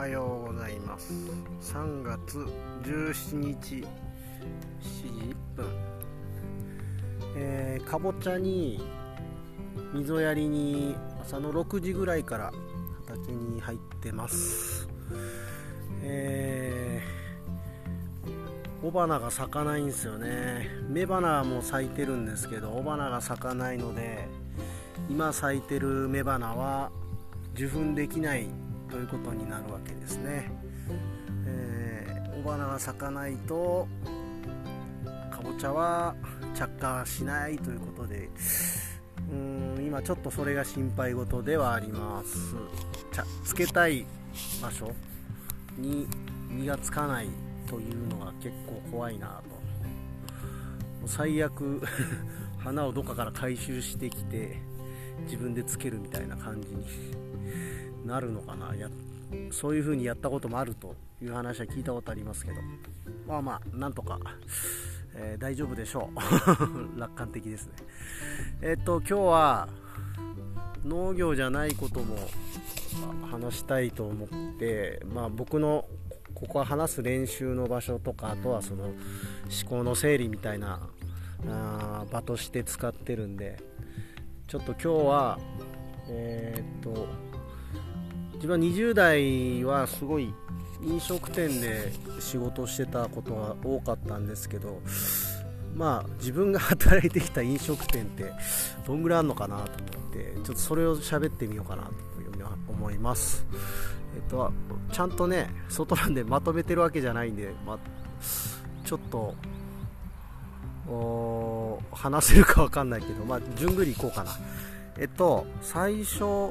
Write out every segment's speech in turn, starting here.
はようございます。3月17日7時1分えー、かぼちゃに溝やりに朝の6時ぐらいから畑に入ってます。えー、雄花が咲かないんですよね。雌花も咲いてるんですけど雄花が咲かないので今咲いてる雌花は受粉できないということになるわけですね、えー、雄花が咲かないとかぼちゃは着火しないということでうん今ちょっとそれが心配事ではあります。つけたい場所に実がつかないというのが結構怖いなと。最悪 花をどっかから回収してきて自分でつけるみたいな感じになるのかな。やそういう風にやったこともあるという話は聞いたことありますけど。まあまあなんとか、えー、大丈夫でしょう。楽観的ですね。えっと今日は農業じゃないことも話したいと思ってまあ僕のここは話す練習の場所とかあとはその思考の整理みたいなあ場として使ってるんでちょっと今日はえー、っと自分は20代はすごい飲食店で仕事をしてたことが多かったんですけどまあ自分が働いてきた飲食店ってどんぐらいあるのかなと思ってちょっとそれを喋ってみようかなと思いますえっとちゃんとね外なんでまとめてるわけじゃないんで、まちょっと話せるか分かんないけど、まあ、順繰りいこうかな。えっと、最初、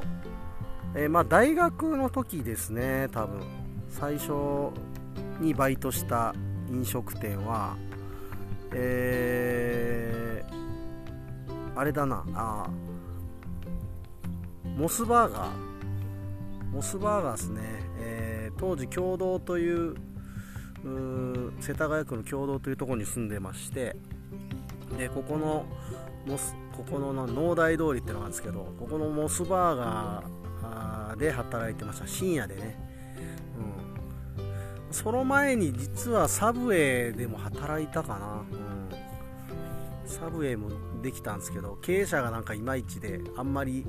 えー、まあ、大学の時ですね、多分。最初にバイトした飲食店は、えー、あれだな、あモスバーガー、モスバーガーですね、えー、当時、共同という世田谷区の共同というところに住んでましてでここのモスここの農大通りっていうのがあるんですけどここのモスバーガーで働いてました。深夜でね、うん、その前に実はサブウェイでも働いたかな、うん、サブウェイもできたんですけど経営者がなんかいまいちであんまり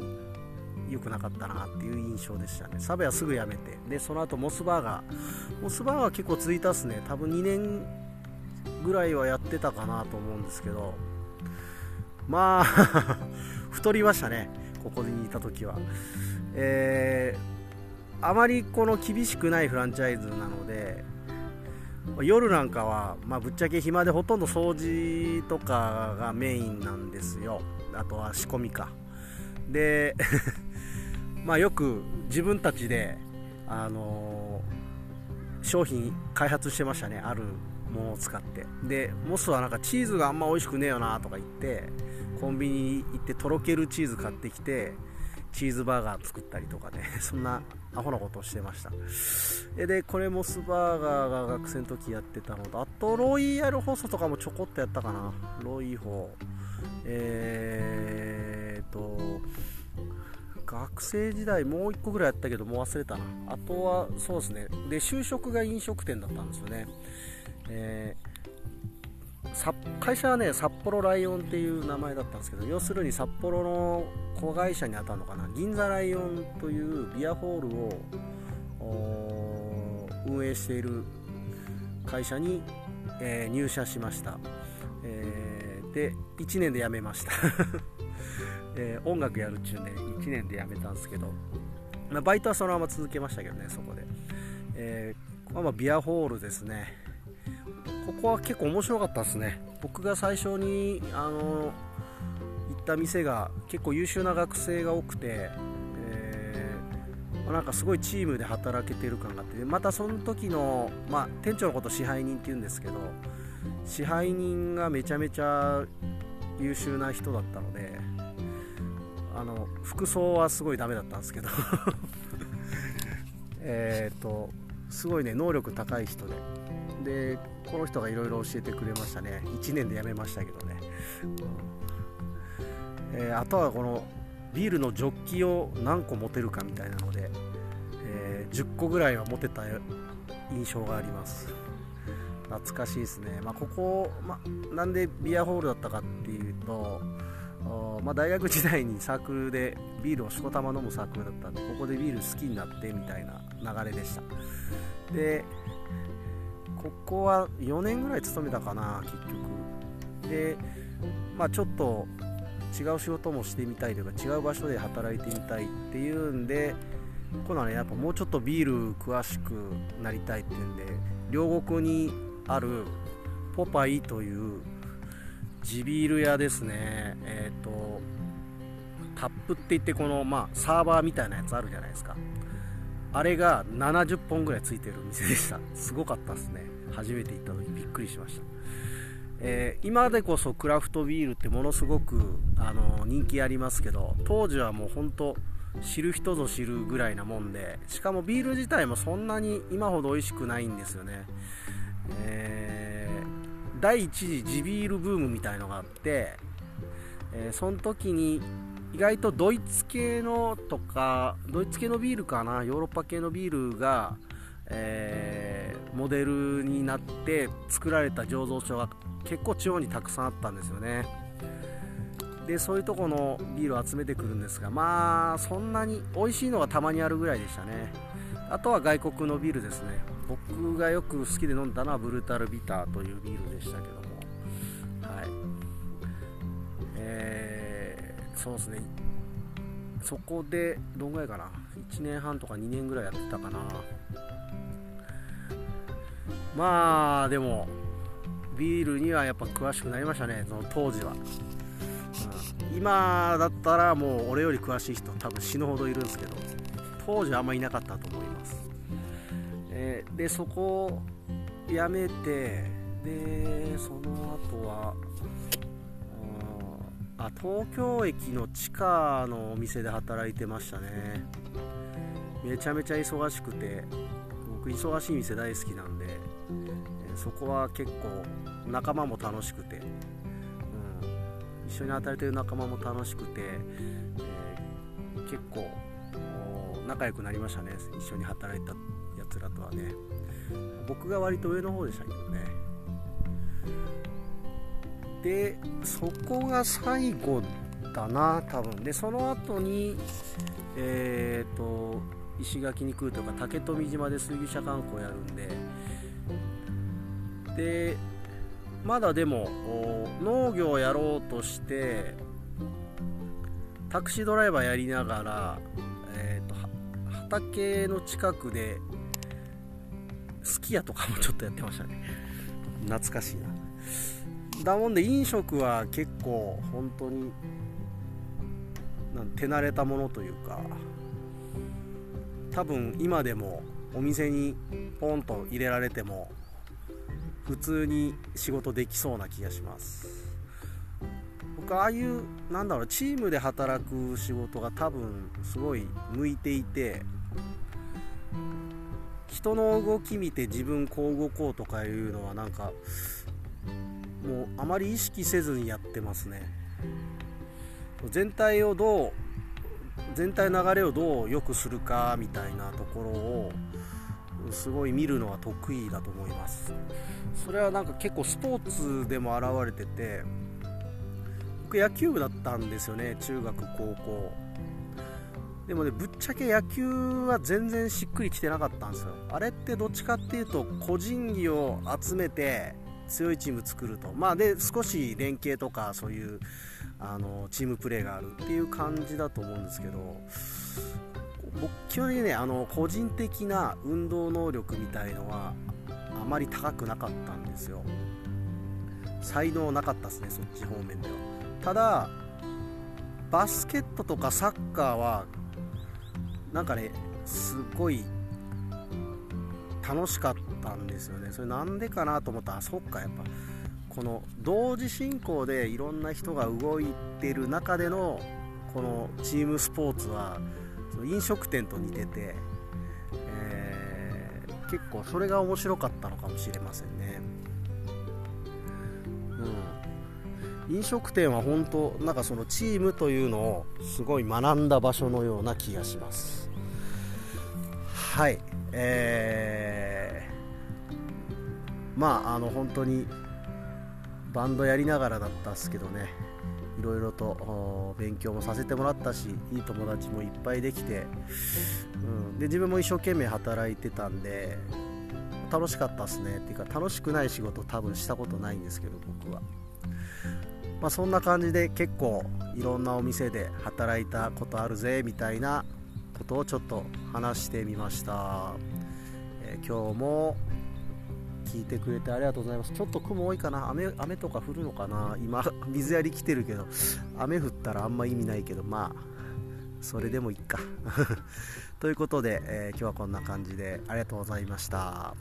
良くなかったなっていう印象でしたね。サブウェイはすぐ辞めて。でその後モスバーガー。モスバーガー結構続いたっすね。多分2年ぐらいはやってたかなと思うんですけど。まあ 太りましたね。ここにいた時は。えー、あまりこの厳しくないフランチャイズなので夜なんかは、まあ、ぶっちゃけ暇でほとんど掃除とかがメインなんですよ。あとは仕込みか。で まあ、よく自分たちで、あのー、商品開発してましたね。あるものを使って。でモスはなんかチーズがあんま美味しくねえよなとか言ってコンビニ行ってとろけるチーズ買ってきてチーズバーガー作ったりとかね。そんなアホなことをしてました。でこれモスバーガーが学生の時やってたのとあとロイヤルホストとかもちょこっとやったかな。ロイホえーと学生時代もう1個ぐらいやったけどもう忘れたな。あとはそうですね。で就職が飲食店だったんですよね、えー、会社はね札幌ライオンっていう名前だったんですけど要するに札幌の子会社に当たるのかな。銀座ライオンというビアホールを運営している会社に、えー、入社しました、えー、で1年で辞めました。えー、音楽やるっちゅうんで1年で辞めたんですけど、まあ、バイトはそのまま続けましたけどねそこで、えー、まあ、まあビアホールですね。ここは結構面白かったですね。僕が最初にあの行った店が結構優秀な学生が多くて、えー、ま、なんかすごいチームで働けてる感があってまたその時の、まあ、店長のこと支配人っていうんですけど支配人がめちゃめちゃ優秀な人だったのであの服装はすごいダメだったんですけど。えっとすごいね能力高い人で。でこの人がいろいろ教えてくれましたね。1年で辞めましたけどね、うん。えー、あとはこのビールのジョッキを何個持てるかみたいなので、え10個ぐらいは持てた印象があります。懐かしいですね、まあ、ここ、まあ、なんでビアホールだったかっていうと、まあ、大学時代にサークルでビールをしこたま飲むサークルだったんでここでビール好きになってみたいな流れでした。でここは4年ぐらい勤めたかな結局。でまあちょっと違う仕事もしてみたいというか違う場所で働いてみたいっていうんで今度はねやっぱもうちょっとビール詳しくなりたいっていうんで両国にあるポパイという地ビール屋ですね。えっ、ー、とタップって言ってこの、まあ、サーバーみたいなやつあるじゃないですか。あれが70本ぐらいついてる店でした。すごかったですね。初めて行った時びっくりしました。えー、今でこそクラフトビールってものすごくあの人気ありますけど当時はもう本当知る人ぞ知るぐらいなもんでしかもビール自体もそんなに今ほど美味しくないんですよね、えー、第一次地ビールブームみたいのがあって、えー、その時に意外とドイツ系のとかドイツ系のビールかなヨーロッパ系のビールが、えー、モデルになって作られた醸造所が結構地方にたくさんあったんですよね。でそういうとこのビールを集めてくるんですがまあそんなに美味しいのがたまにあるぐらいでしたね。あとは外国のビールですね。僕がよく好きで飲んだのはブルータルビターというビールでしたけど。そうですね。そこでどんぐらいかな？1年半とか2年ぐらいやってたかな。まあでもビールにはやっぱ詳しくなりましたね。その当時は、うん、今だったらもう俺より詳しい人多分死ぬほどいるんですけど当時はあんまいなかったと思います、えー、でそこを辞めてでその後はあ東京駅の地下のお店で働いてましたね。めちゃめちゃ忙しくて僕忙しい店大好きなんで、そこは結構仲間も楽しくて、うん、一緒に働いてる仲間も楽しくて、えー、結構仲良くなりましたね一緒に働いたやつらとはね。僕が割と上の方でしたけどね。でそこが最後だな多分。でその後にえっ、ー、と石垣に来るとか竹富島で水牛車観光やるんで。でまだでも農業をやろうとしてタクシードライバーやりながら、えーと、畑の近くですき家とかもちょっとやってましたね。懐かしいな。だもんで飲食は結構本当に手慣れたものというか多分今でもお店にポンと入れられても普通に仕事できそうな気がします。僕ああいうなんだろうチームで働く仕事が多分すごい向いていて人の動き見て自分こう動こうとかいうのはなんかもうあまり意識せずにやってますね。全体をどう全体流れをどう良くするかみたいなところをすごい見るのは得意だと思います。それはなんか結構スポーツでも現れてて僕野球部だったんですよね。中学高校。でもねぶっちゃけ野球は全然しっくりきてなかったんですよ。あれってどっちかっていうと個人技を集めて強いチーム作ると。まあで少し連携とかそういうあのチームプレーがあるっていう感じだと思うんですけど僕基本的にねあの個人的な運動能力みたいのはあまり高くなかったんですよ。才能なかったですねそっち方面では。ただバスケットとかサッカーはなんかねすごい楽しかったんですよね。それなんでかなと思った。らそっか。やっぱこの同時進行でいろんな人が動いてる中でのこのチームスポーツは飲食店と似てて、えー、結構それが面白かったのかもしれませんね。うん、飲食店は本当なんかそのチームというのをすごい学んだ場所のような気がします。はい。えー、まああの本当にバンドやりながらだったっすけどね。いろいろと勉強もさせてもらったしいい友達もいっぱいできて、うん、で自分も一生懸命働いてたんで楽しかったっすね。っていうか楽しくない仕事多分したことないんですけど僕は、まあ、そんな感じで結構いろんなお店で働いたことあるぜみたいなことをちょっと話してみました、えー、今日も聞いてくれてありがとうございます。ちょっと雲多いかな。雨雨とか降るのかな。今 水やり来てるけど雨降ったらあんま意味ないけどまあそれでもいっか。ということで、えー、今日はこんな感じでありがとうございました。